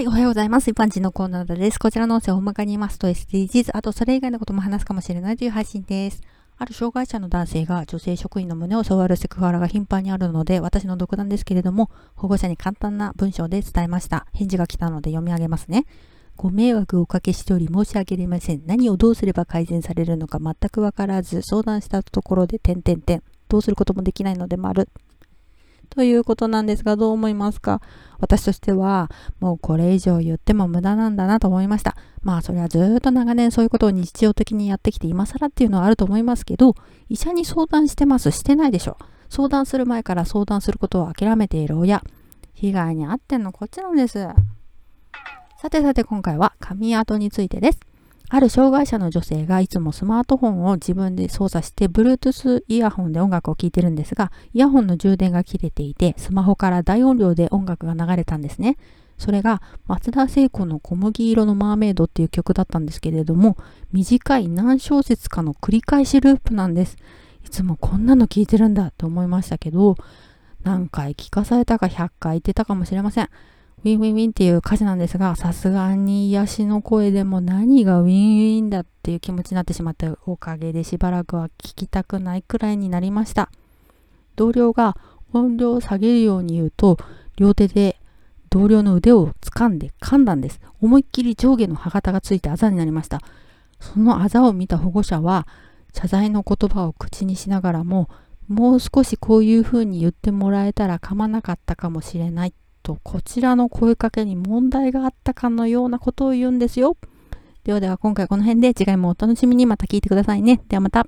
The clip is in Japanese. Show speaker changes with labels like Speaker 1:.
Speaker 1: はい、おはようございます。一般人のコーナーです。こちらの音声を大まかに言いますと SDGs、あとそれ以外のことも話すかもしれないという配信です。ある障害者の男性が女性職員の胸を触るセクハラが頻繁にあるので、私の独断ですけれども、保護者に簡単な文章で伝えました。返事が来たので読み上げますね。ご迷惑をおかけしており申し訳ありません。何をどうすれば改善されるのか全くわからず、相談したところで、点々点。どうすることもできないので、丸。ということなんですが、どう思いますか？私としては、もうこれ以上言っても無駄なんだなと思いました。まあ、それはずっと長年そういうことを日常的にやってきて、今更っていうのはあると思いますけど、医者に相談してます、してないでしょ。相談する前から相談することを諦めている親。被害に遭ってんのこっちなんです。さてさて今回は髪跡についてです。ある障害者の女性がいつもスマートフォンを自分で操作して Bluetooth イヤホンで音楽を聴いてるんですが、イヤホンの充電が切れていて、スマホから大音量で音楽が流れたんですね。それが松田聖子の小麦色のマーメイドっていう曲だったんですけれども、短い何小節かの繰り返しループなんです。いつもこんなの聞いてるんだって思いましたけど、何回聞かされたか100回言ってたかもしれません。ウィンウィンウィンっていう歌詞なんですが、さすがに癒しの声でも何がウィンウィンだっていう気持ちになってしまったおかげでしばらくは聞きたくないくらいになりました。同僚が音量を下げるように言うと、両手で同僚の腕を掴んで噛んだんです。思いっきり上下の歯型がついてあざになりました。そのあざを見た保護者は、謝罪の言葉を口にしながらも、もう少しこういうふうに言ってもらえたら噛まなかったかもしれないとこちらの声かけに問題があったかのようなことを言うんですよ。ではでは今回この辺で次回もお楽しみにまた聞いてくださいね。ではまた。